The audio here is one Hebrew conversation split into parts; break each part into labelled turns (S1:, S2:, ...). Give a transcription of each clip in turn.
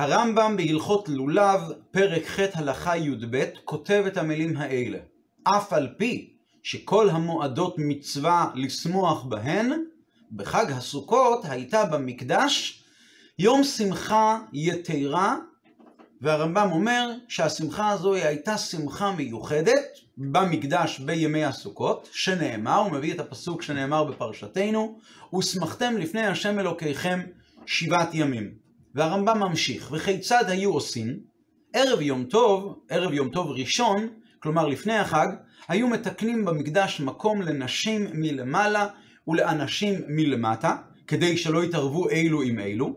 S1: הרמב"ם בהלכות לולב, פרק ח' הלכה י"ב, כותב את המילים האלה: אף על פי שכל המועדות מצווה לשמוח בהן, בחג הסוכות הייתה במקדש יום שמחה יתרה, והרמב"ם אומר שהשמחה הזו הייתה שמחה מיוחדת במקדש בימי הסוכות, שנאמר, הוא מביא את הפסוק שנאמר בפרשתנו, ושמחתם לפני השם אלוקיכם שבעת ימים. והרמב"ם ממשיך, וכיצד היו עושים? ערב יום טוב, ערב יום טוב ראשון, כלומר לפני החג, היו מתקנים במקדש מקום לנשים מלמעלה ולאנשים מלמטה, כדי שלא יתערבו אלו עם אלו,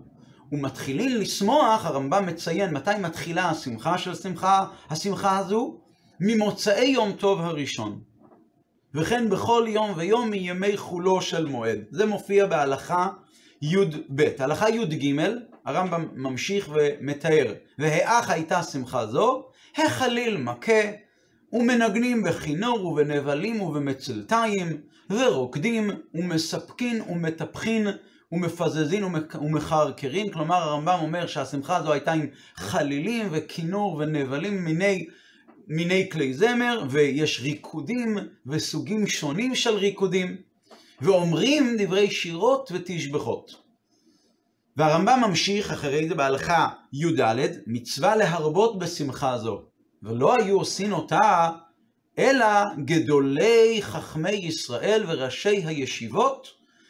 S1: ומתחילים לשמוח, הרמב"ם מציין מתי מתחילה השמחה של שמחה, השמחה הזו, ממוצאי יום טוב הראשון. וכן בכל יום ויום מימי חולו של מועד. זה מופיע בהלכה י"ב. הלכה י"ג, הרמב"ם ממשיך ומתאר, והאח הייתה שמחה זו, החליל מכה, ומנגנים בכינור ובנבלים ובמצלתיים, ורוקדים, ומספקין ומטפחין, ומפזזין ומחרקרין. כלומר, הרמב"ם אומר שהשמחה הזו הייתה עם חלילים וכינור ונבלים מיני, מיני כלי זמר, ויש ריקודים וסוגים שונים של ריקודים, ואומרים דברי שירות ותשבחות. והרמב"ם ממשיך אחרי זה בהלכה י"ד, מצווה להרבות בשמחה זו, ולא היו עושים אותה אלא גדולי חכמי ישראל וראשי הישיבות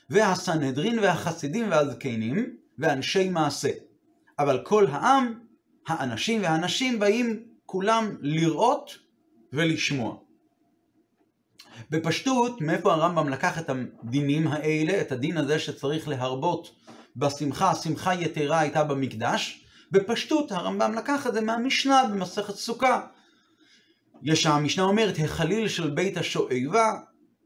S1: והסנהדרין והחסידים והזקנים ואנשי מעשה. אבל כל העם, האנשים והנשים באים כולם לראות ולשמוע. בפשטות, מאיפה הרמב"ם לקח את הדינים האלה, את הדין הזה שצריך להרבות בשמחה, שמחה יתרה הייתה במקדש, בפשטות הרמב"ם לקח את זה מהמשנה במסכת סוכה. יש המשנה אומרת, החליל של בית השואבה,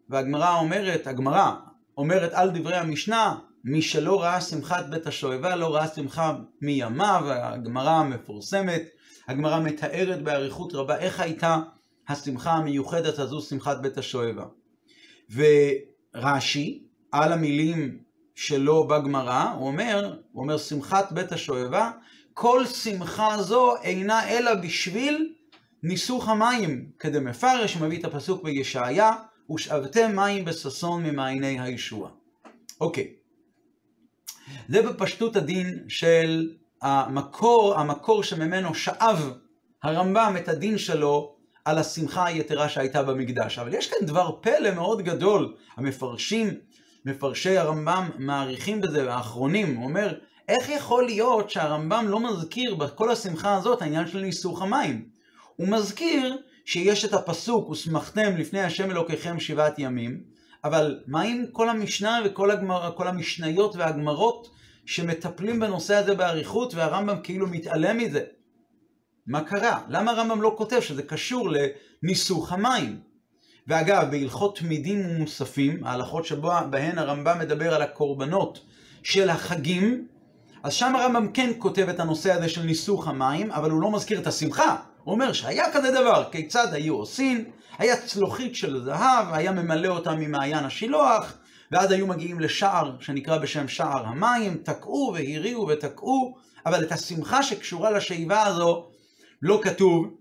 S1: והגמרא אומרת, הגמרא אומרת על דברי המשנה, מי שלא ראה שמחת בית השואבה לא ראה שמחה מימיו, הגמרא המפורסמת, הגמרא מתארת באריכות רבה איך הייתה השמחה המיוחדת הזו, שמחת בית השואבה. ורש"י, על המילים שלו בגמרא, הוא אומר, הוא אומר שמחת בית השואבה, כל שמחה זו אינה אלא בשביל ניסוך המים, כדמפרש, מביא את הפסוק בישעיה, ושאבתם מים בששון ממעייני הישוע. אוקיי. זה בפשטות הדין של המקור, המקור שממנו שאב הרמב"ם את הדין שלו על השמחה היתרה שהייתה במקדש. אבל יש כאן דבר פלא מאוד גדול. המפרשים מפרשי הרמב"ם מעריכים בזה, האחרונים, הוא אומר, איך יכול להיות שהרמב"ם לא מזכיר בכל השמחה הזאת העניין של ניסוך המים? הוא מזכיר שיש את הפסוק, ושמחתם לפני השם אלוקיכם שבעת ימים, אבל מה עם כל המשנה וכל הגמר, כל המשניות והגמרות שמטפלים בנושא הזה באריכות והרמב"ם כאילו מתעלם מזה? מה קרה? למה הרמב"ם לא כותב שזה קשור לניסוך המים? ואגב, בהלכות תמידים ומוספים, ההלכות שבהן הרמב"ם מדבר על הקורבנות של החגים, אז שם הרמב"ם כן כותב את הנושא הזה של ניסוך המים, אבל הוא לא מזכיר את השמחה. הוא אומר שהיה כזה דבר, כיצד היו עושים, היה צלוחית של זהב, היה ממלא אותה ממעיין השילוח, ואז היו מגיעים לשער שנקרא בשם שער המים, תקעו והריעו ותקעו, אבל את השמחה שקשורה לשאיבה הזו לא כתוב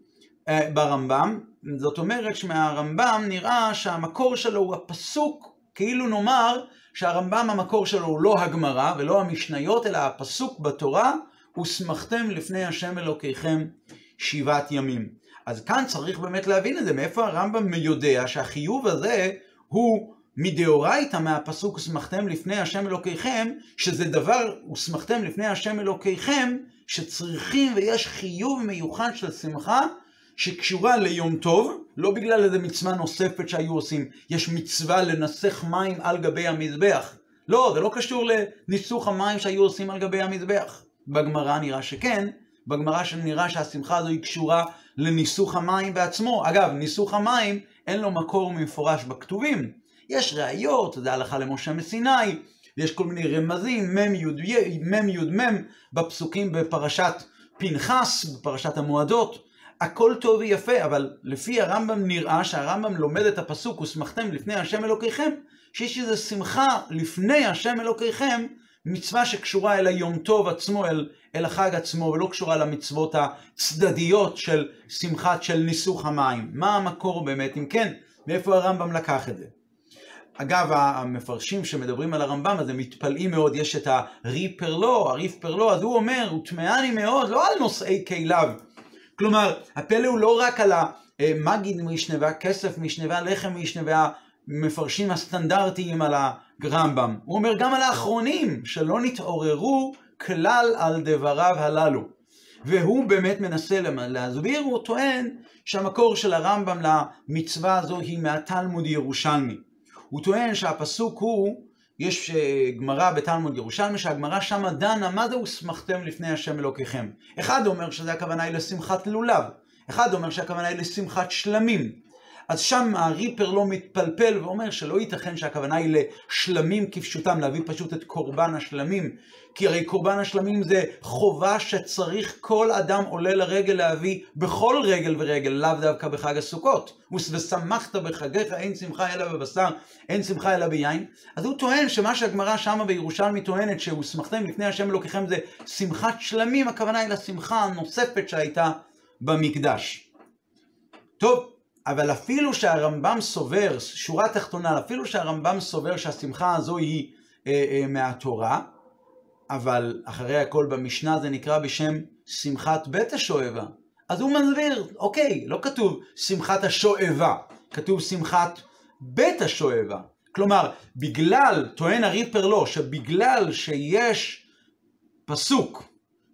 S1: ברמב"ם, זאת אומרת שמהרמב"ם נראה שהמקור שלו הוא הפסוק, כאילו נאמר שהרמב"ם המקור שלו הוא לא הגמרא ולא המשניות, אלא הפסוק בתורה, ושמחתם לפני השם אלוקיכם שבעת ימים. אז כאן צריך באמת להבין את זה, מאיפה הרמב"ם יודע שהחיוב הזה הוא מדאורייתא מהפסוק ושמחתם לפני השם אלוקיכם, שזה דבר, ושמחתם לפני השם אלוקיכם, שצריכים ויש חיוב מיוחד של שמחה שקשורה ליום טוב, לא בגלל איזה מצווה נוספת שהיו עושים, יש מצווה לנסח מים על גבי המזבח. לא, זה לא קשור לניסוך המים שהיו עושים על גבי המזבח. בגמרא נראה שכן, בגמרא נראה שהשמחה הזו היא קשורה לניסוך המים בעצמו. אגב, ניסוך המים אין לו מקור מפורש בכתובים. יש ראיות, זה הלכה למשה מסיני, יש כל מיני רמזים, מ' י' מ' בפסוקים בפרשת פנחס, בפרשת המועדות. הכל טוב ויפה, אבל לפי הרמב"ם נראה שהרמב"ם לומד את הפסוק ושמחתם לפני השם אלוקיכם, שיש איזו שמחה לפני השם אלוקיכם מצווה שקשורה אל היום טוב עצמו, אל, אל החג עצמו, ולא קשורה למצוות הצדדיות של שמחת, של ניסוך המים. מה המקור באמת, אם כן, מאיפה הרמב"ם לקח את זה? אגב, המפרשים שמדברים על הרמב"ם, אז הם מתפלאים מאוד, יש את הרי פרלו, הריף פרלו, אז הוא אומר, הוא טמאני מאוד, לא על נושאי כליו. כלומר, הפלא הוא לא רק על המגיד משנבה, כסף משנבה, לחם משנבה, המפרשים הסטנדרטיים על הרמב"ם. הוא אומר גם על האחרונים, שלא נתעוררו כלל על דבריו הללו. והוא באמת מנסה להסביר, הוא טוען שהמקור של הרמב"ם למצווה הזו היא מהתלמוד ירושלמי. הוא טוען שהפסוק הוא, יש אה, גמרא בתלמוד ירושלמי, שהגמרא שמה דנה, מה זה הוסמכתם לפני השם אלוקיכם? אחד אומר שזה הכוונה היא לשמחת לולב, אחד אומר שהכוונה היא לשמחת שלמים. אז שם הריפר לא מתפלפל ואומר שלא ייתכן שהכוונה היא לשלמים כפשוטם, להביא פשוט את קורבן השלמים. כי הרי קורבן השלמים זה חובה שצריך כל אדם עולה לרגל להביא בכל רגל ורגל, לאו דווקא בחג הסוכות. ושמחת בחגיך, אין שמחה אלא בבשר, אין שמחה אלא ביין. אז הוא טוען שמה שהגמרא שמה בירושלמי טוענת שהוסמכתם לפני השם אלוקיכם זה שמחת שלמים, הכוונה היא לשמחה הנוספת שהייתה במקדש. טוב, אבל אפילו שהרמב"ם סובר, שורה תחתונה, אפילו שהרמב"ם סובר שהשמחה הזו היא אה, אה, מהתורה, אבל אחרי הכל במשנה זה נקרא בשם שמחת בית השואבה. אז הוא מסביר, אוקיי, לא כתוב שמחת השואבה, כתוב שמחת בית השואבה. כלומר, בגלל, טוען הריפר לא, שבגלל שיש פסוק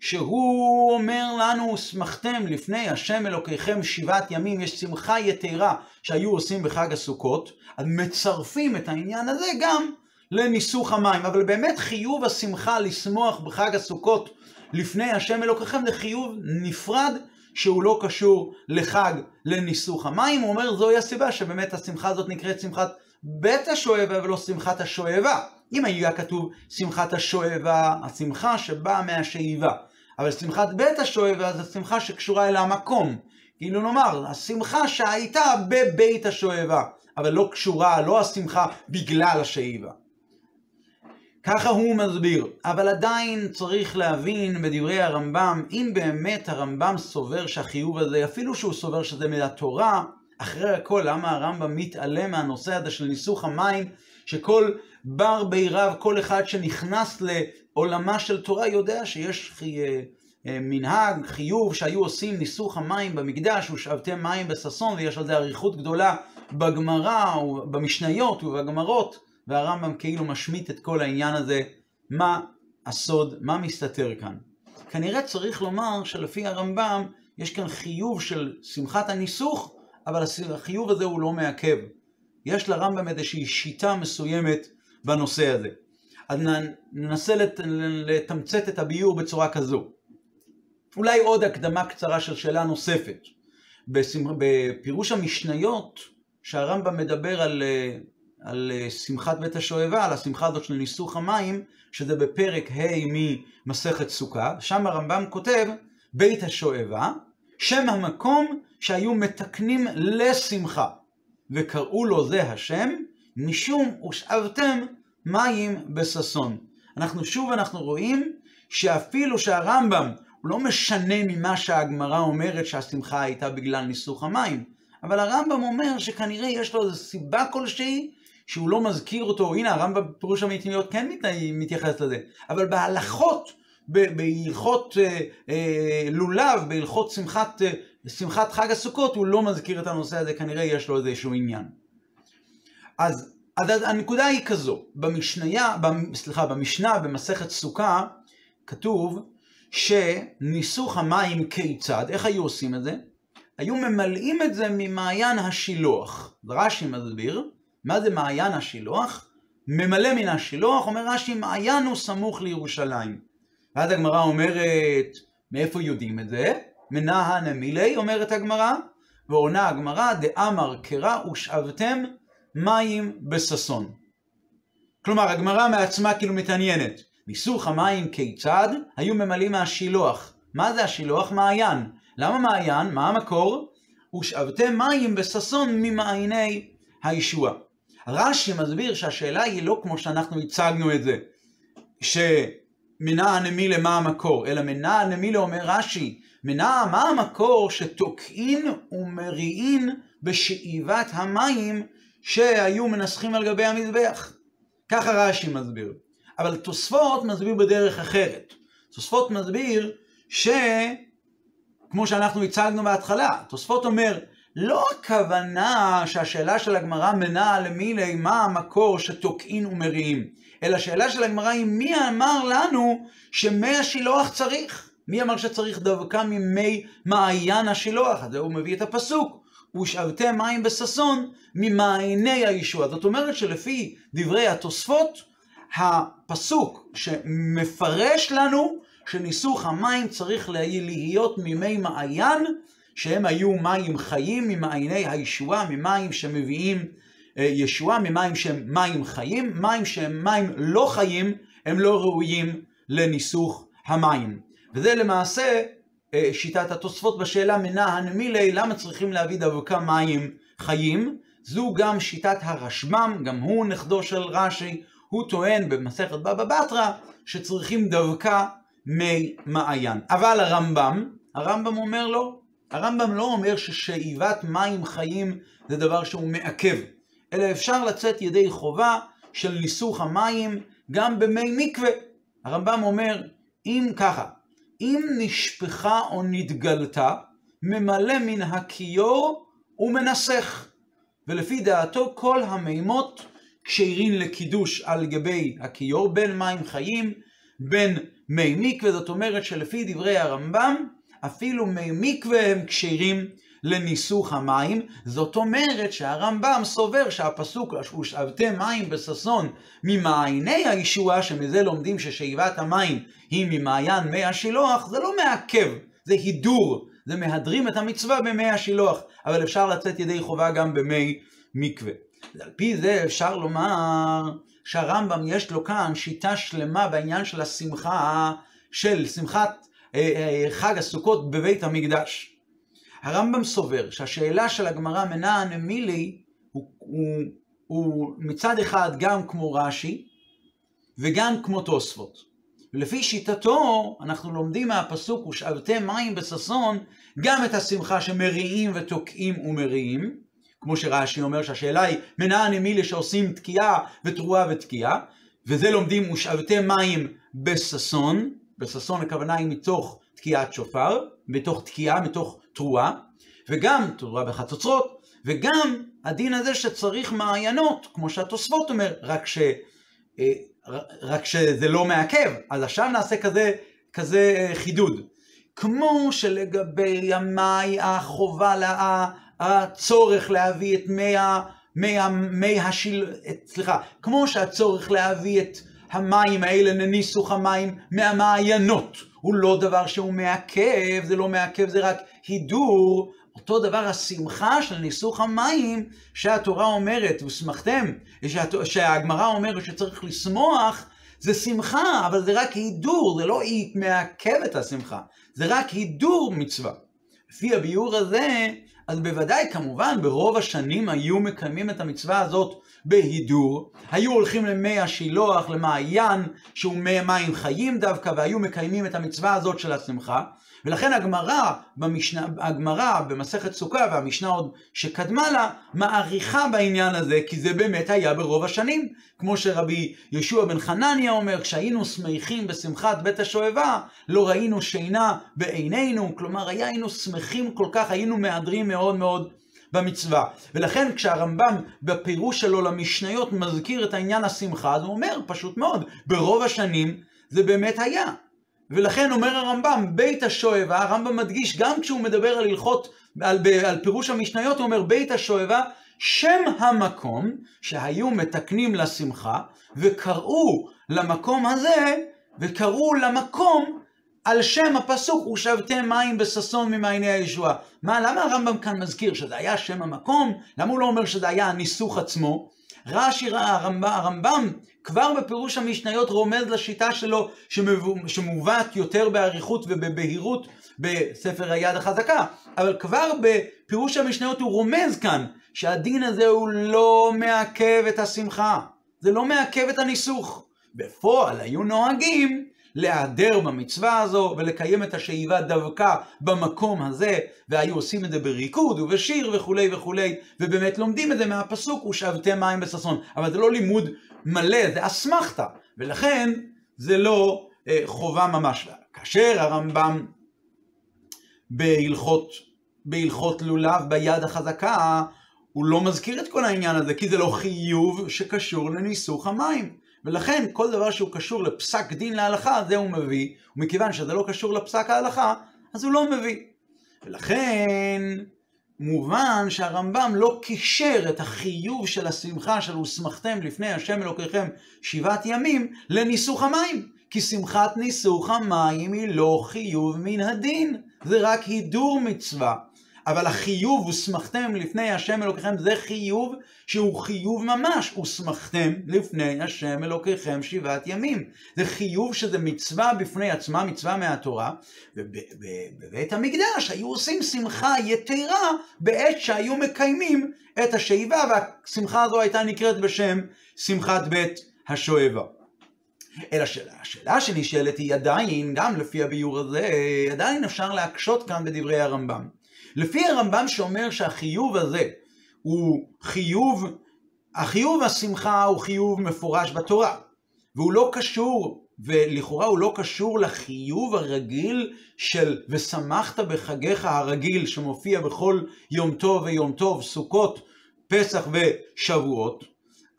S1: שהוא אומר לנו, הוסמכתם לפני השם אלוקיכם שבעת ימים, יש שמחה יתרה שהיו עושים בחג הסוכות, אז מצרפים את העניין הזה גם לניסוך המים. אבל באמת חיוב השמחה לשמוח בחג הסוכות לפני השם אלוקיכם זה חיוב נפרד שהוא לא קשור לחג לניסוך המים. הוא אומר זוהי הסיבה שבאמת השמחה הזאת נקראת שמחת בית השואבה ולא שמחת השואבה. אם היה כתוב שמחת השואבה, השמחה שבאה מהשאיבה. אבל שמחת בית השואבה זו שמחה שקשורה אל המקום. כאילו נאמר, השמחה שהייתה בבית השואבה, אבל לא קשורה, לא השמחה בגלל השאיבה. ככה הוא מסביר, אבל עדיין צריך להבין בדברי הרמב"ם, אם באמת הרמב"ם סובר שהחיוב הזה, אפילו שהוא סובר שזה מהתורה, אחרי הכל, למה הרמב"ם מתעלם מהנושא הזה של ניסוך המים, שכל בר בירב, כל אחד שנכנס לעולמה של תורה יודע שיש חי... אה, אה, מנהג, חיוב, שהיו עושים ניסוך המים במקדש, ושאבתם מים בששון, ויש על זה אריכות גדולה בגמרא, במשניות ובגמרות, והרמב"ם כאילו משמיט את כל העניין הזה, מה הסוד, מה מסתתר כאן. כנראה צריך לומר שלפי הרמב"ם יש כאן חיוב של שמחת הניסוך, אבל החיוב הזה הוא לא מעכב. יש לרמב"ם איזושהי שיטה מסוימת בנושא הזה. אז ננסה לת... לתמצת את הביור בצורה כזו. אולי עוד הקדמה קצרה של שאלה נוספת. בפירוש המשניות, שהרמב"ם מדבר על, על שמחת בית השואבה, על השמחה הזאת של ניסוך המים, שזה בפרק ה' ממסכת סוכה, שם הרמב"ם כותב, בית השואבה, שם המקום שהיו מתקנים לשמחה, וקראו לו זה השם, משום ושאבתם מים בששון. אנחנו שוב אנחנו רואים שאפילו שהרמב"ם הוא לא משנה ממה שהגמרא אומרת שהשמחה הייתה בגלל ניסוך המים, אבל הרמב"ם אומר שכנראה יש לו איזו סיבה כלשהי שהוא לא מזכיר אותו, הנה הרמב"ם בפירוש המתניות כן מתייחס לזה, אבל בהלכות, בהלכות אה, אה, לולב, בהלכות שמחת, אה, שמחת חג הסוכות, הוא לא מזכיר את הנושא הזה, כנראה יש לו איזשהו עניין. אז אז הנקודה היא כזו, במשניה, סליחה, במשנה במסכת סוכה כתוב שניסוך המים כיצד, איך היו עושים את זה? היו ממלאים את זה ממעיין השילוח. רש"י מסביר, מה זה מעיין השילוח? ממלא מן השילוח, אומר רש"י, מעיין הוא סמוך לירושלים. ואז הגמרא אומרת, מאיפה יודעים את זה? מנהן אמילי, אומרת הגמרא, ועונה הגמרא, דאמר קרא ושאבתם מים בששון. כלומר, הגמרא מעצמה כאילו מתעניינת. ניסוך המים כיצד היו ממלאים מהשילוח. מה זה השילוח? מעיין. למה מעיין? מה המקור? ושאבתם מים בששון ממעייני הישוע. רש"י מסביר שהשאלה היא לא כמו שאנחנו הצגנו את זה, שמנע נמילה מה המקור, אלא מנע נמילה אומר רש"י, מנע מה המקור שתוקעין ומריעין בשאיבת המים שהיו מנסחים על גבי המזבח. ככה רש"י מסביר. אבל תוספות מסביר בדרך אחרת. תוספות מסביר ש... כמו שאנחנו הצגנו בהתחלה, תוספות אומר, לא הכוונה שהשאלה של הגמרא מנע למילי מה המקור שתוקעין ומריעים, אלא השאלה של הגמרא היא מי אמר לנו שמי השילוח צריך? מי אמר שצריך דווקא ממי מעיין השילוח? אז הוא מביא את הפסוק. ושאבתם מים בששון ממעייני הישוע. זאת אומרת שלפי דברי התוספות, הפסוק שמפרש לנו שניסוך המים צריך להיות ממי מעיין, שהם היו מים חיים ממעייני הישועה, ממים שמביאים אה, ישועה, ממים שהם מים חיים, מים שהם מים לא חיים, הם לא ראויים לניסוך המים. וזה למעשה שיטת התוספות בשאלה מנהן מילי, למה צריכים להביא דווקא מים חיים? זו גם שיטת הרשב"ם, גם הוא נכדו של רש"י, הוא טוען במסכת בבא בתרא שצריכים דווקא מי מעיין. אבל הרמב"ם, הרמב"ם אומר לא. הרמב"ם לא אומר ששאיבת מים חיים זה דבר שהוא מעכב, אלא אפשר לצאת ידי חובה של ניסוך המים גם במי מקווה. הרמב"ם אומר, אם ככה, אם נשפכה או נתגלתה, ממלא מן הכיור ומנסך. ולפי דעתו כל המימות כשירים לקידוש על גבי הכיור, בין מים חיים, בין מי מקווה, זאת אומרת שלפי דברי הרמב"ם, אפילו מי מקווה הם כשירים לניסוך המים, זאת אומרת שהרמב"ם סובר שהפסוק ושאבתם מים בששון ממעייני הישועה, שמזה לומדים ששאיבת המים היא ממעיין מי השילוח, זה לא מעכב, זה הידור, זה מהדרים את המצווה במי השילוח, אבל אפשר לצאת ידי חובה גם במי מקווה. על פי זה אפשר לומר שהרמב"ם יש לו כאן שיטה שלמה בעניין של השמחה, של שמחת אה, אה, חג הסוכות בבית המקדש. הרמב"ם סובר שהשאלה של הגמרא מנען מילי הוא, הוא, הוא מצד אחד גם כמו רש"י וגם כמו תוספות. ולפי שיטתו אנחנו לומדים מהפסוק ושאבתם מים בששון גם את השמחה שמריעים ותוקעים ומריעים כמו שרש"י אומר שהשאלה היא מנען מילי שעושים תקיעה ותרועה ותקיעה וזה לומדים ושאבתם מים בששון בששון הכוונה היא מתוך תקיעת שופר, מתוך תקיעה, מתוך תרועה, וגם תרועה בחצוצרות, וגם הדין הזה שצריך מעיינות, כמו שהתוספות אומר, רק, ש, אה, רק שזה לא מעכב. אז עכשיו נעשה כזה, כזה אה, חידוד. כמו שלגבי המאי החובה, לה, הצורך להביא את מי, מי, מי השיל... סליחה, כמו שהצורך להביא את המים האלה לניסוך המים מהמעיינות. הוא לא דבר שהוא מעכב, זה לא מעכב, זה רק הידור. אותו דבר השמחה של ניסוך המים שהתורה אומרת, ושמחתם, שהגמרא אומרת שצריך לשמוח, זה שמחה, אבל זה רק הידור, זה לא מעכב את השמחה, זה רק הידור מצווה. לפי הביאור הזה, אז בוודאי, כמובן, ברוב השנים היו מקיימים את המצווה הזאת בהידור, היו הולכים למי השילוח, למעיין, שהוא מי מים חיים דווקא, והיו מקיימים את המצווה הזאת של השמחה, ולכן הגמרא, במשנה, הגמרא במסכת סוכה והמשנה עוד שקדמה לה, מעריכה בעניין הזה, כי זה באמת היה ברוב השנים. כמו שרבי ישוע בן חנניה אומר, כשהיינו שמחים בשמחת בית השואבה, לא ראינו שינה בעינינו, כלומר היינו שמחים כל כך, היינו מהדרים מאוד מאוד במצווה. ולכן כשהרמב"ם בפירוש שלו למשניות מזכיר את העניין השמחה, אז הוא אומר פשוט מאוד, ברוב השנים זה באמת היה. ולכן אומר הרמב"ם, בית השואבה, הרמב"ם מדגיש גם כשהוא מדבר על הלכות, על, על פירוש המשניות, הוא אומר בית השואבה, שם המקום שהיו מתקנים לשמחה, וקראו למקום הזה, וקראו למקום על שם הפסוק, ושבתם מים בששון ממעייני הישועה. מה, למה הרמב"ם כאן מזכיר שזה היה שם המקום? למה הוא לא אומר שזה היה הניסוך עצמו? רש"י, הרמב"ם, הרמב"ם כבר בפירוש המשניות רומז לשיטה שלו שמובאת יותר באריכות ובבהירות בספר היד החזקה, אבל כבר בפירוש המשניות הוא רומז כאן שהדין הזה הוא לא מעכב את השמחה, זה לא מעכב את הניסוך. בפועל היו נוהגים להיעדר במצווה הזו ולקיים את השאיבה דווקא במקום הזה, והיו עושים את זה בריקוד ובשיר וכולי וכולי, ובאמת לומדים את זה מהפסוק ושאבתם מים בששון. אבל זה לא לימוד מלא, זה אסמכתה, ולכן זה לא אה, חובה ממש. כאשר הרמב"ם בהלכות, בהלכות לולב ביד החזקה, הוא לא מזכיר את כל העניין הזה, כי זה לא חיוב שקשור לניסוך המים. ולכן כל דבר שהוא קשור לפסק דין להלכה, זה הוא מביא, ומכיוון שזה לא קשור לפסק ההלכה, אז הוא לא מביא. ולכן מובן שהרמב"ם לא קישר את החיוב של השמחה של ושמחתם לפני השם אלוקיכם שבעת ימים לניסוך המים. כי שמחת ניסוך המים היא לא חיוב מן הדין, זה רק הידור מצווה. אבל החיוב, ושמחתם לפני השם אלוקיכם, זה חיוב שהוא חיוב ממש. ושמחתם לפני השם אלוקיכם שבעת ימים. זה חיוב שזה מצווה בפני עצמה, מצווה מהתורה. ובבית המקדש היו עושים שמחה יתרה בעת שהיו מקיימים את השאיבה, והשמחה הזו הייתה נקראת בשם שמחת בית השואבה. אלא השאלה, השאלה שנשאלת היא עדיין, גם לפי הביור הזה, עדיין אפשר להקשות כאן בדברי הרמב"ם. לפי הרמב"ם שאומר שהחיוב הזה הוא חיוב, החיוב השמחה הוא חיוב מפורש בתורה, והוא לא קשור, ולכאורה הוא לא קשור לחיוב הרגיל של ושמחת בחגיך הרגיל שמופיע בכל יום טוב ויום טוב, סוכות, פסח ושבועות.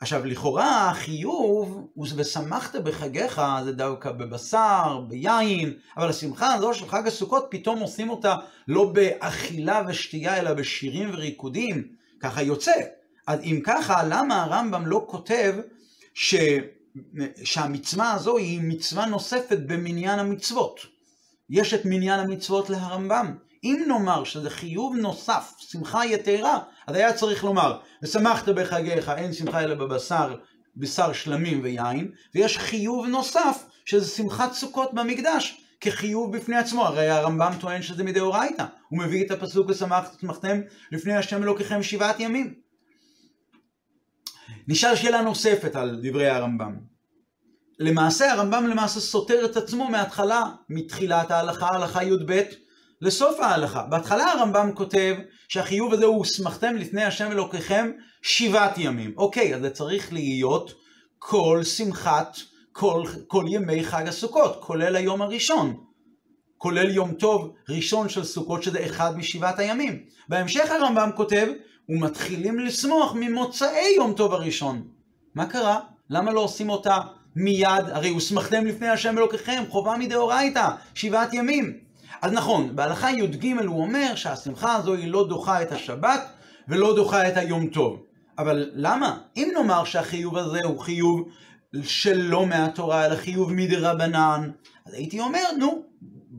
S1: עכשיו, לכאורה החיוב הוא ושמחת בחגיך זה דווקא בבשר, ביין, אבל השמחה הזו של חג הסוכות פתאום עושים אותה לא באכילה ושתייה, אלא בשירים וריקודים, ככה יוצא. אז אם ככה, למה הרמב"ם לא כותב ש... שהמצווה הזו היא מצווה נוספת במניין המצוות? יש את מניין המצוות להרמב"ם. אם נאמר שזה חיוב נוסף, שמחה יתרה, אז היה צריך לומר, ושמחת בחגיך, אין שמחה אלא בבשר, בשר שלמים ויין, ויש חיוב נוסף, שזה שמחת סוכות במקדש, כחיוב בפני עצמו. הרי הרמב"ם טוען שזה מדאורייתא. הוא מביא את הפסוק ושמחתם לפני השם אלוקיכם שבעת ימים. נשאל שאלה נוספת על דברי הרמב"ם. למעשה הרמב"ם למעשה סותר את עצמו מההתחלה, מתחילת ההלכה, הלכה י"ב, לסוף ההלכה. בהתחלה הרמב"ם כותב שהחיוב הזה הוא שמחתם לפני השם אלוקיכם שבעת ימים. אוקיי, אז זה צריך להיות כל שמחת, כל, כל ימי חג הסוכות, כולל היום הראשון. כולל יום טוב ראשון של סוכות שזה אחד משבעת הימים. בהמשך הרמב"ם כותב, ומתחילים לשמוח ממוצאי יום טוב הראשון. מה קרה? למה לא עושים אותה מיד? הרי הוסמכתם לפני השם אלוקיכם, חובה מדאורייתא, שבעת ימים. אז נכון, בהלכה י"ג הוא אומר שהשמחה הזו היא לא דוחה את השבת ולא דוחה את היום טוב. אבל למה? אם נאמר שהחיוב הזה הוא חיוב שלא מהתורה, אלא חיוב מדרבנן, אז הייתי אומר, נו,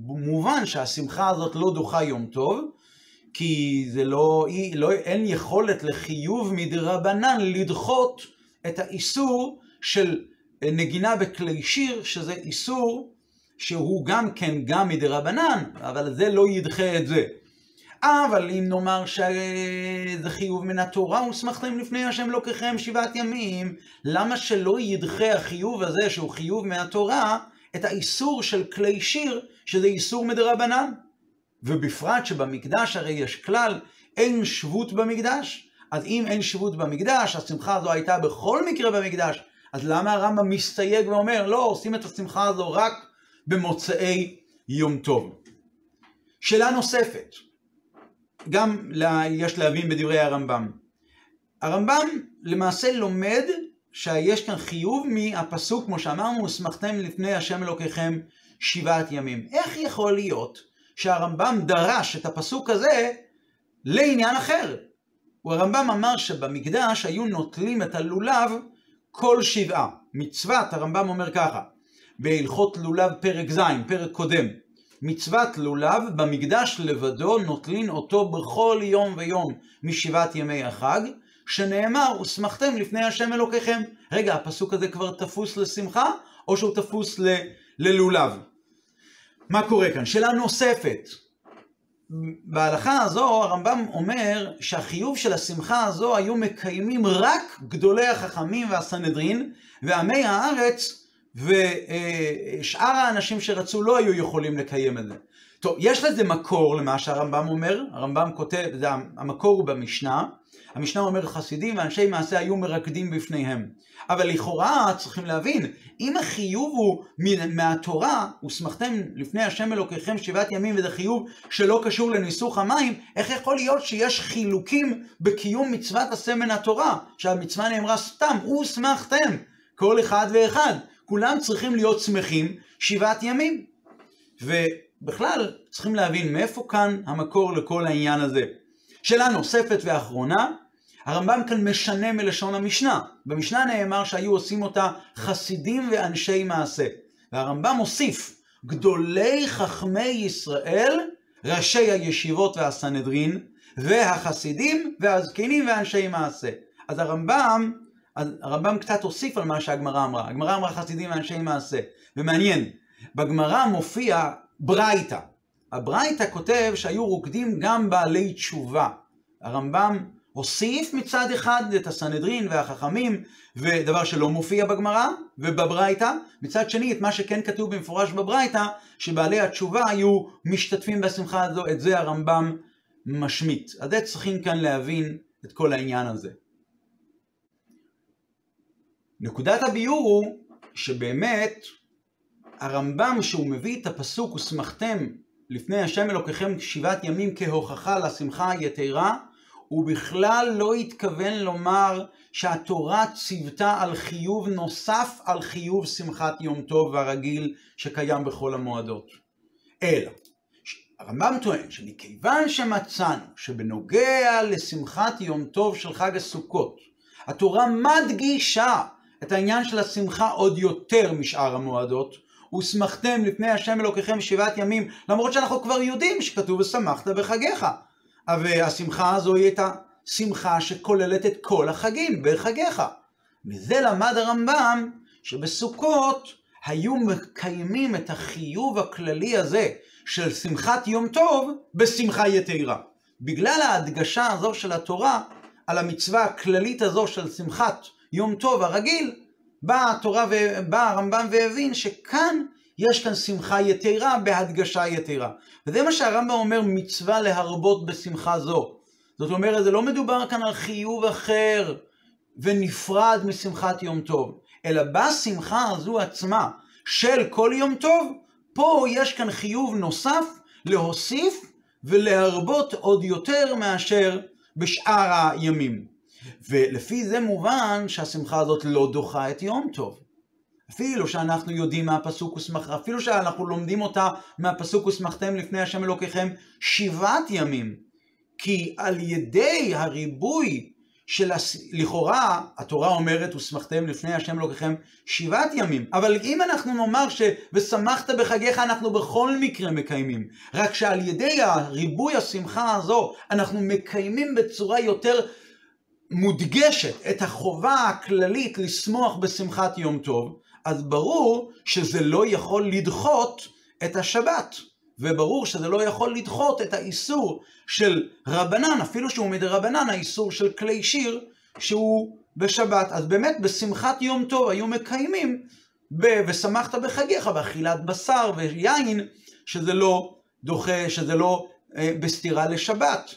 S1: מובן שהשמחה הזאת לא דוחה יום טוב, כי זה לא, היא, לא, אין יכולת לחיוב מדרבנן לדחות את האיסור של נגינה בכלי שיר, שזה איסור שהוא גם כן גם מדרבנן, אבל זה לא ידחה את זה. אבל אם נאמר שזה חיוב מן התורה, ושמחתם לפני השם לוקחם שבעת ימים, למה שלא ידחה החיוב הזה, שהוא חיוב מהתורה, את האיסור של כלי שיר, שזה איסור מדרבנן? ובפרט שבמקדש הרי יש כלל, אין שבות במקדש. אז אם אין שבות במקדש, השמחה הזו הייתה בכל מקרה במקדש, אז למה הרמב"ם מסתייג ואומר, לא, עושים את השמחה הזו רק במוצאי יום טוב. שאלה נוספת, גם יש להבין בדברי הרמב"ם. הרמב"ם למעשה לומד שיש כאן חיוב מהפסוק, כמו שאמרנו, ושמחתם לפני השם אלוקיכם שבעת ימים. איך יכול להיות שהרמב"ם דרש את הפסוק הזה לעניין אחר? הרמב"ם אמר שבמקדש היו נוטלים את הלולב כל שבעה. מצוות, הרמב"ם אומר ככה, בהלכות לולב פרק ז', פרק קודם. מצוות לולב במקדש לבדו נוטלין אותו בכל יום ויום משבעת ימי החג, שנאמר, ושמחתם לפני השם אלוקיכם. רגע, הפסוק הזה כבר תפוס לשמחה, או שהוא תפוס ל... ללולב? מה קורה כאן? שאלה נוספת. בהלכה הזו הרמב"ם אומר שהחיוב של השמחה הזו היו מקיימים רק גדולי החכמים והסנהדרין ועמי הארץ ושאר האנשים שרצו לא היו יכולים לקיים את זה. טוב, יש לזה מקור למה שהרמב"ם אומר, הרמב"ם כותב, זה, המקור הוא במשנה, המשנה אומר חסידים ואנשי מעשה היו מרקדים בפניהם. אבל לכאורה צריכים להבין, אם החיוב הוא מהתורה, ושמחתם לפני השם אלוקיכם שבעת ימים, וזה חיוב שלא קשור לניסוך המים, איך יכול להיות שיש חילוקים בקיום מצוות עשה מן התורה, שהמצווה נאמרה סתם, ושמחתם, כל אחד ואחד. כולם צריכים להיות שמחים שבעת ימים. ובכלל, צריכים להבין מאיפה כאן המקור לכל העניין הזה. שאלה נוספת ואחרונה, הרמב"ם כאן משנה מלשון המשנה. במשנה נאמר שהיו עושים אותה חסידים ואנשי מעשה. והרמב"ם מוסיף, גדולי חכמי ישראל, ראשי הישיבות והסנהדרין, והחסידים והזקנים ואנשי מעשה. אז הרמב"ם, הרמב"ם קצת הוסיף על מה שהגמרא אמרה. הגמרא אמרה חסידים ואנשי מעשה. ומעניין, בגמרא מופיע ברייתא. הברייתא כותב שהיו רוקדים גם בעלי תשובה. הרמב"ם הוסיף מצד אחד את הסנהדרין והחכמים, ודבר שלא מופיע בגמרא ובברייתא, מצד שני את מה שכן כתוב במפורש בברייתא, שבעלי התשובה היו משתתפים בשמחה הזו, את זה הרמב"ם משמיט. אז זה צריכים כאן להבין את כל העניין הזה. נקודת הביאור הוא שבאמת הרמב"ם שהוא מביא את הפסוק ושמחתם לפני השם אלוקיכם שבעת ימים כהוכחה לשמחה היתרה הוא בכלל לא התכוון לומר שהתורה ציוותה על חיוב נוסף על חיוב שמחת יום טוב הרגיל שקיים בכל המועדות. אלא, הרמב"ם טוען שמכיוון שמצאנו שבנוגע לשמחת יום טוב של חג הסוכות, התורה מדגישה את העניין של השמחה עוד יותר משאר המועדות, ושמחתם לפני השם אלוקיכם שבעת ימים, למרות שאנחנו כבר יודעים שכתוב ושמחת בחגיך. והשמחה הזו היא את השמחה שכוללת את כל החגים בחגיך. מזה למד הרמב"ם שבסוכות היו מקיימים את החיוב הכללי הזה של שמחת יום טוב בשמחה יתרה. בגלל ההדגשה הזו של התורה על המצווה הכללית הזו של שמחת יום טוב הרגיל, באה התורה ובא הרמב"ם והבין שכאן יש כאן שמחה יתרה בהדגשה יתרה. וזה מה שהרמב"ם אומר, מצווה להרבות בשמחה זו. זאת אומרת, זה לא מדובר כאן על חיוב אחר ונפרד משמחת יום טוב, אלא בשמחה הזו עצמה של כל יום טוב, פה יש כאן חיוב נוסף להוסיף ולהרבות עוד יותר מאשר בשאר הימים. ולפי זה מובן שהשמחה הזאת לא דוחה את יום טוב. אפילו שאנחנו יודעים מהפסוק ושמח, אפילו שאנחנו לומדים אותה מהפסוק ושמחתם לפני השם אלוקיכם שבעת ימים. כי על ידי הריבוי של, הס... לכאורה, התורה אומרת ושמחתם לפני השם אלוקיכם שבעת ימים. אבל אם אנחנו נאמר ש... ושמחת בחגיך אנחנו בכל מקרה מקיימים. רק שעל ידי הריבוי השמחה הזו אנחנו מקיימים בצורה יותר מודגשת את החובה הכללית לשמוח בשמחת יום טוב, אז ברור שזה לא יכול לדחות את השבת. וברור שזה לא יכול לדחות את האיסור של רבנן, אפילו שהוא מדי רבנן, האיסור של כלי שיר שהוא בשבת. אז באמת בשמחת יום טוב היו מקיימים ב- ושמחת בחגיך באכילת בשר ויין, שזה לא דוחה, שזה לא אה, בסתירה לשבת.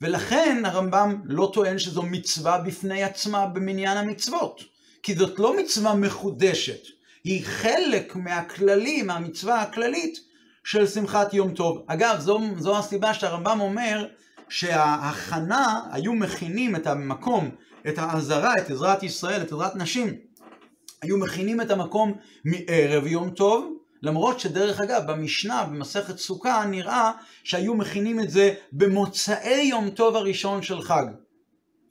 S1: ולכן הרמב"ם לא טוען שזו מצווה בפני עצמה במניין המצוות. כי זאת לא מצווה מחודשת, היא חלק מהכללים, מהמצווה הכללית של שמחת יום טוב. אגב, זו, זו הסיבה שהרמב"ם אומר שההכנה, היו מכינים את המקום, את העזרה, את עזרת ישראל, את עזרת נשים, היו מכינים את המקום מערב יום טוב, למרות שדרך אגב, במשנה, במסכת סוכה, נראה שהיו מכינים את זה במוצאי יום טוב הראשון של חג.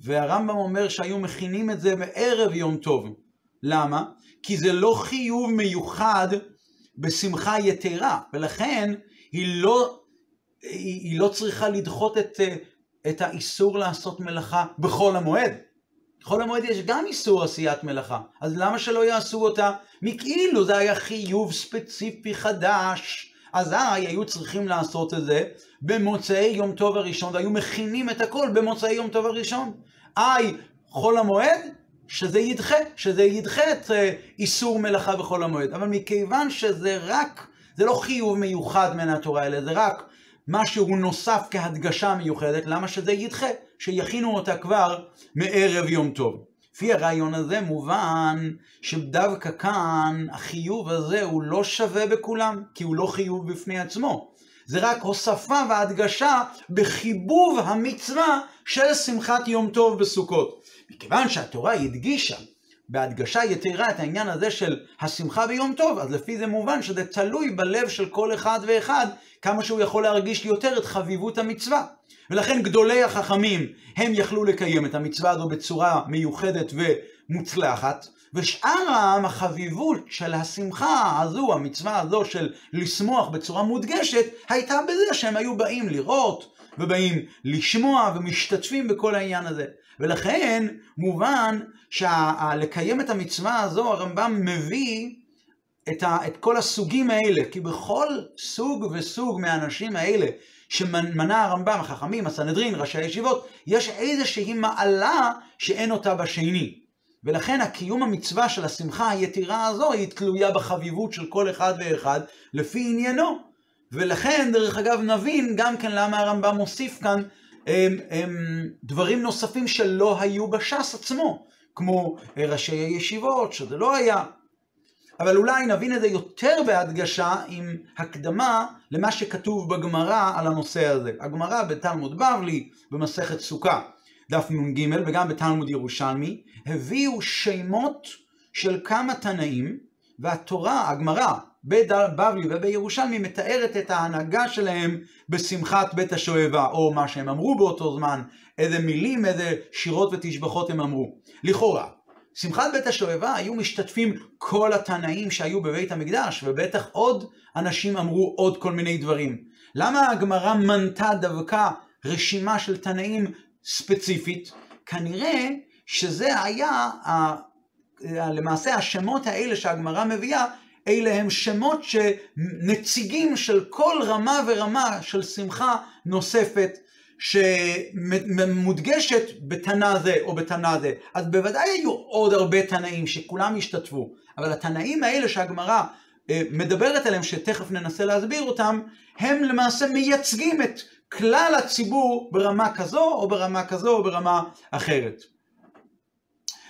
S1: והרמב"ם אומר שהיו מכינים את זה בערב יום טוב. למה? כי זה לא חיוב מיוחד בשמחה יתרה, ולכן היא לא, היא, היא לא צריכה לדחות את, את האיסור לעשות מלאכה בחול המועד. בחול המועד יש גם איסור עשיית מלאכה, אז למה שלא יעשו אותה? מכאילו זה היה חיוב ספציפי חדש. אזי היו צריכים לעשות את זה במוצאי יום טוב הראשון, והיו מכינים את הכל במוצאי יום טוב הראשון. איי, חול המועד, שזה ידחה, שזה ידחה את אה, איסור מלאכה בחול המועד. אבל מכיוון שזה רק, זה לא חיוב מיוחד מן התורה, אלא זה רק משהו נוסף כהדגשה מיוחדת, למה שזה ידחה, שיכינו אותה כבר מערב יום טוב. לפי הרעיון הזה מובן שדווקא כאן החיוב הזה הוא לא שווה בכולם, כי הוא לא חיוב בפני עצמו. זה רק הוספה והדגשה בחיבוב המצווה של שמחת יום טוב בסוכות. מכיוון שהתורה הדגישה בהדגשה יתרה את העניין הזה של השמחה ביום טוב, אז לפי זה מובן שזה תלוי בלב של כל אחד ואחד, כמה שהוא יכול להרגיש יותר את חביבות המצווה. ולכן גדולי החכמים, הם יכלו לקיים את המצווה הזו בצורה מיוחדת ומוצלחת, ושאר העם, החביבות של השמחה הזו, המצווה הזו של לשמוח בצורה מודגשת, הייתה בזה שהם היו באים לראות, ובאים לשמוע ומשתתפים בכל העניין הזה. ולכן מובן שלקיים את המצווה הזו, הרמב"ם מביא את, ה, את כל הסוגים האלה, כי בכל סוג וסוג מהאנשים האלה שמנה הרמב"ם, החכמים, הסנהדרין, ראשי הישיבות, יש איזושהי מעלה שאין אותה בשני. ולכן הקיום המצווה של השמחה היתירה הזו היא תלויה בחביבות של כל אחד ואחד לפי עניינו. ולכן, דרך אגב, נבין גם כן למה הרמב"ם מוסיף כאן הם, הם, דברים נוספים שלא היו בש"ס עצמו, כמו ראשי הישיבות, שזה לא היה. אבל אולי נבין את זה יותר בהדגשה עם הקדמה למה שכתוב בגמרא על הנושא הזה. הגמרא בתלמוד בבלי, במסכת סוכה, דף נ"ג, וגם בתלמוד ירושלמי, הביאו שמות של כמה תנאים, והתורה, הגמרא, בבבלי ובירושלמי מתארת את ההנהגה שלהם בשמחת בית השואבה, או מה שהם אמרו באותו זמן, איזה מילים, איזה שירות ותשבחות הם אמרו. לכאורה, שמחת בית השואבה היו משתתפים כל התנאים שהיו בבית המקדש, ובטח עוד אנשים אמרו עוד כל מיני דברים. למה הגמרא מנתה דווקא רשימה של תנאים ספציפית? כנראה שזה היה, למעשה השמות האלה שהגמרא מביאה, אלה הם שמות שנציגים של כל רמה ורמה של שמחה נוספת שמודגשת בתנא זה או בתנא זה. אז בוודאי היו עוד הרבה תנאים שכולם השתתפו, אבל התנאים האלה שהגמרא אה, מדברת עליהם, שתכף ננסה להסביר אותם, הם למעשה מייצגים את כלל הציבור ברמה כזו או ברמה כזו או ברמה אחרת.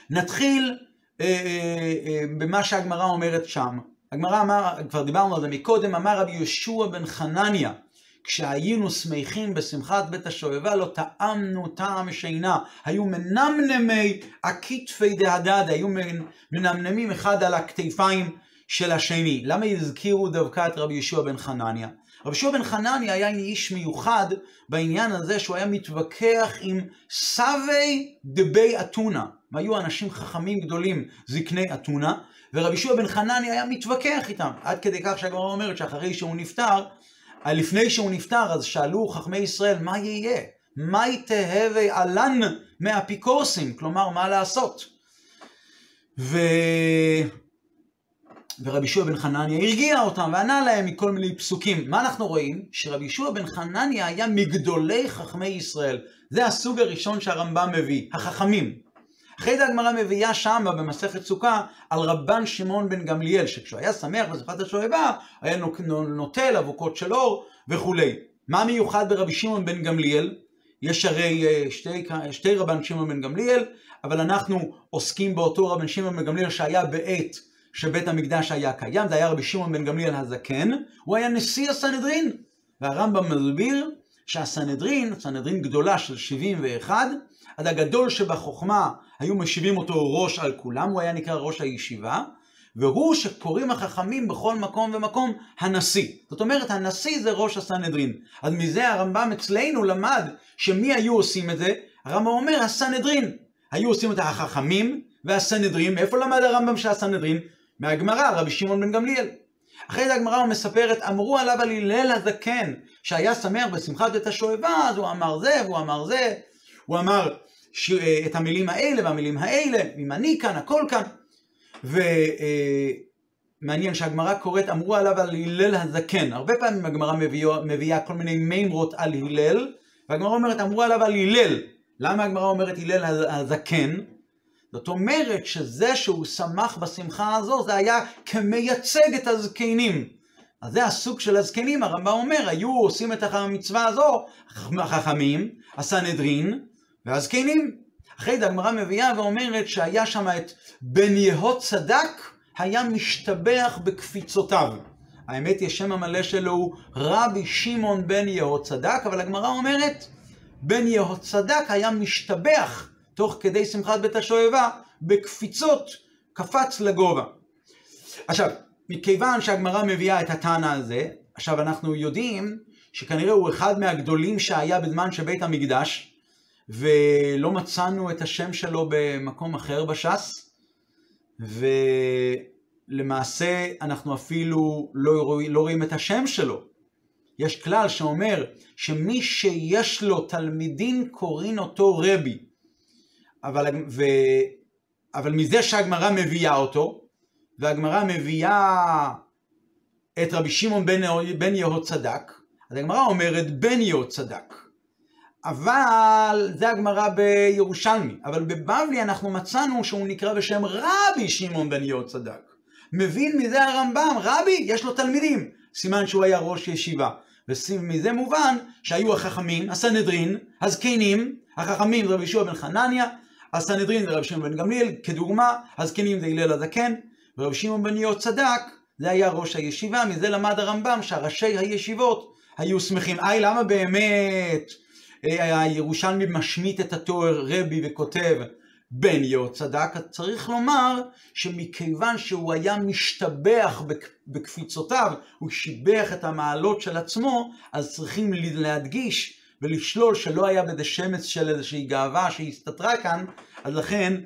S1: נתחיל אה, אה, אה, במה שהגמרא אומרת שם. הגמרא אמר, כבר דיברנו על זה מקודם, אמר רבי יהושע בן חנניה, כשהיינו שמחים בשמחת בית השואבה, לא טעמנו טעם שינה. היו מנמנמי הכתפי דהדד, היו מנמנמים אחד על הכתפיים של השני. למה הזכירו דווקא את רבי יהושע בן חנניה? רבי יהושע בן חנניה היה איש מיוחד בעניין הזה שהוא היה מתווכח עם סבי דבי אתונה. והיו אנשים חכמים גדולים, זקני אתונה, ורבי יהושע בן חנניה היה מתווכח איתם, עד כדי כך שהגמרא אומרת שאחרי שהוא נפטר, לפני שהוא נפטר, אז שאלו חכמי ישראל, מה יהיה? מה יתהווה עלן מהאפיקורסים? כלומר, מה לעשות? ו... ורבי ישוע בן חנניה הרגיע אותם וענה להם מכל מיני פסוקים. מה אנחנו רואים? שרבי ישוע בן חנניה היה מגדולי חכמי ישראל. זה הסוג הראשון שהרמב"ם מביא, החכמים. אחרי זה הגמרא מביאה שמה במסכת סוכה על רבן שמעון בן גמליאל, שכשהוא היה שמח בשפת השואבה, היה נוטל אבוקות של אור וכולי. מה מיוחד ברבי שמעון בן גמליאל? יש הרי אה, שתי, שתי רבן שמעון בן גמליאל, אבל אנחנו עוסקים באותו רבן שמעון בן גמליאל שהיה בעת שבית המקדש היה קיים, זה היה רבי שמעון בן גמליאל הזקן, הוא היה נשיא הסנהדרין. והרמב"ם מסביר שהסנהדרין, סנהדרין גדולה של 71, עד הגדול שבחוכמה היו משיבים אותו ראש על כולם, הוא היה נקרא ראש הישיבה, והוא שקוראים החכמים בכל מקום ומקום הנשיא. זאת אומרת, הנשיא זה ראש הסנהדרין. אז מזה הרמב"ם אצלנו למד שמי היו עושים את זה? הרמב"ם אומר, הסנהדרין. היו עושים את החכמים והסנהדרין. מאיפה למד הרמב"ם שהסנהדרין? מהגמרא, רבי שמעון בן גמליאל. אחרי זה הגמרא מספרת, אמרו עליו על הלל הזקן, שהיה שמח בשמחת בית השואבה, אז הוא אמר זה, והוא אמר זה, הוא אמר ש... את המילים האלה והמילים האלה, אם אני כאן, הכל כאן. ומעניין אה, שהגמרא קוראת, אמרו עליו על הלל הזקן. הרבה פעמים הגמרא מביאה, מביאה כל מיני מימרות על הלל, והגמרא אומרת, אמרו עליו על הלל. למה הגמרא אומרת הלל הזקן? זאת אומרת שזה שהוא שמח בשמחה הזו, זה היה כמייצג את הזקנים. אז זה הסוג של הזקנים, הרמב"ם אומר, היו עושים את המצווה הזו, החכמים, הסנהדרין והזקנים. אחרי זה הגמרא מביאה ואומרת שהיה שם את בן יהוד צדק, היה משתבח בקפיצותיו. האמת היא, השם המלא שלו הוא רבי שמעון בן יהוד צדק, אבל הגמרא אומרת, בן יהוד צדק היה משתבח תוך כדי שמחת בית השואבה בקפיצות, קפץ לגובה. עכשיו, מכיוון שהגמרא מביאה את הטענה הזה, עכשיו אנחנו יודעים שכנראה הוא אחד מהגדולים שהיה בזמן של בית המקדש, ולא מצאנו את השם שלו במקום אחר בש"ס, ולמעשה אנחנו אפילו לא, רואים, לא רואים את השם שלו. יש כלל שאומר שמי שיש לו תלמידים קוראים אותו רבי. אבל, ו, אבל מזה שהגמרא מביאה אותו, והגמרא מביאה את רבי שמעון בן, בן יהוד צדק, אז הגמרא אומרת בן יהוד צדק. אבל זה הגמרא בירושלמי. אבל בבבלי אנחנו מצאנו שהוא נקרא בשם רבי שמעון בן יהוד צדק. מבין מזה הרמב"ם, רבי, יש לו תלמידים. סימן שהוא היה ראש ישיבה. ומזה מובן שהיו החכמים, הסנהדרין, הזקנים, החכמים זה רבי יהושע בן חנניה, הסנהדרין זה רבי שמעון בן גמליאל, כדוגמה, הזקנים זה הלל הזקן, ורבי שמעון בן יהוד צדק, זה היה ראש הישיבה, מזה למד הרמב"ם שהראשי הישיבות היו שמחים. היי, למה באמת אה, הירושלמי משמיט את התואר רבי וכותב בן יהוד צדק? צריך לומר שמכיוון שהוא היה משתבח בקפיצותיו, הוא שיבח את המעלות של עצמו, אז צריכים להדגיש ולשלול שלא היה בזה שמץ של איזושהי גאווה שהסתתרה כאן, אז לכן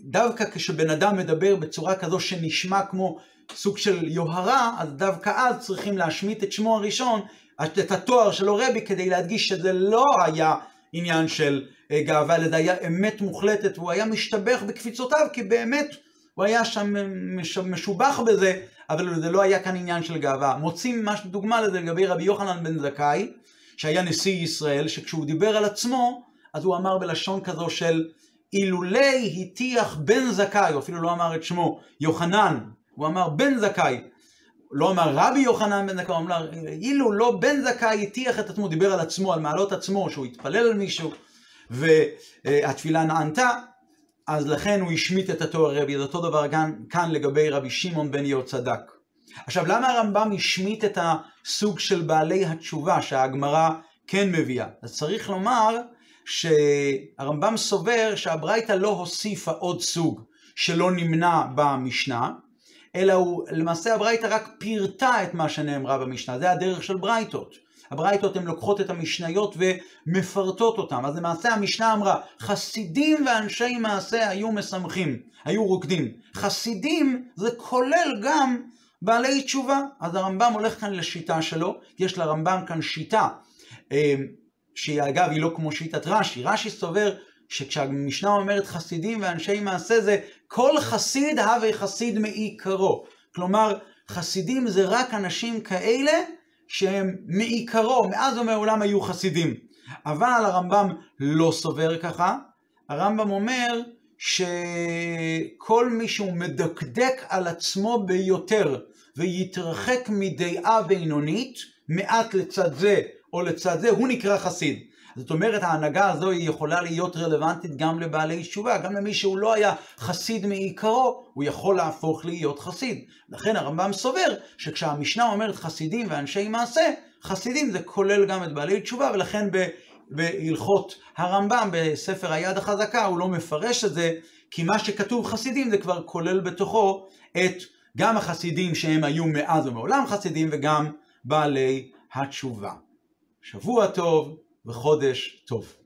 S1: דווקא כשבן אדם מדבר בצורה כזו שנשמע כמו סוג של יוהרה, אז דווקא אז צריכים להשמיט את שמו הראשון, את התואר שלו רבי, כדי להדגיש שזה לא היה עניין של אה, גאווה, אלא זה היה אמת מוחלטת, והוא היה משתבח בקפיצותיו, כי באמת הוא היה שם משובח בזה, אבל זה לא היה כאן עניין של גאווה. מוצאים ממש דוגמה לזה לגבי רבי יוחנן בן זכאי, שהיה נשיא ישראל, שכשהוא דיבר על עצמו, אז הוא אמר בלשון כזו של אילולי הטיח בן זכאי, הוא אפילו לא אמר את שמו, יוחנן, הוא אמר בן זכאי, לא אמר רבי יוחנן בן זכאי, הוא אמר אילו לא בן זכאי הטיח את עצמו, דיבר על עצמו, על מעלות עצמו, שהוא התפלל על מישהו, והתפילה נענתה, אז לכן הוא השמיט את התואר רבי, זה אותו דבר כאן, כאן לגבי רבי שמעון בן יהוד צדק. עכשיו, למה הרמב"ם השמיט את הסוג של בעלי התשובה שהגמרא כן מביאה? אז צריך לומר שהרמב"ם סובר שהברייתא לא הוסיפה עוד סוג שלא נמנע במשנה, אלא הוא, למעשה הברייתא רק פירטה את מה שנאמרה במשנה, זה הדרך של ברייתות. הברייתות הן לוקחות את המשניות ומפרטות אותן. אז למעשה המשנה אמרה, חסידים ואנשי מעשה היו משמחים, היו רוקדים. חסידים זה כולל גם בעלי תשובה. אז הרמב"ם הולך כאן לשיטה שלו, יש לרמב"ם כאן שיטה, אה, שהיא אגב היא לא כמו שיטת רש"י, רש"י סובר שכשהמשנה אומרת חסידים ואנשי מעשה זה כל חסיד הווה חסיד מעיקרו. כלומר, חסידים זה רק אנשים כאלה שהם מעיקרו, מאז ומעולם היו חסידים. אבל הרמב"ם לא סובר ככה, הרמב"ם אומר שכל מי שהוא מדקדק על עצמו ביותר ויתרחק מדעה בינונית, מעט לצד זה או לצד זה, הוא נקרא חסיד. זאת אומרת, ההנהגה הזו היא יכולה להיות רלוונטית גם לבעלי תשובה, גם למי שהוא לא היה חסיד מעיקרו, הוא יכול להפוך להיות חסיד. לכן הרמב"ם סובר שכשהמשנה אומרת חסידים ואנשי מעשה, חסידים זה כולל גם את בעלי תשובה, ולכן בהלכות הרמב"ם בספר היד החזקה הוא לא מפרש את זה, כי מה שכתוב חסידים זה כבר כולל בתוכו את גם החסידים שהם היו מאז ומעולם חסידים וגם בעלי התשובה. שבוע טוב וחודש טוב.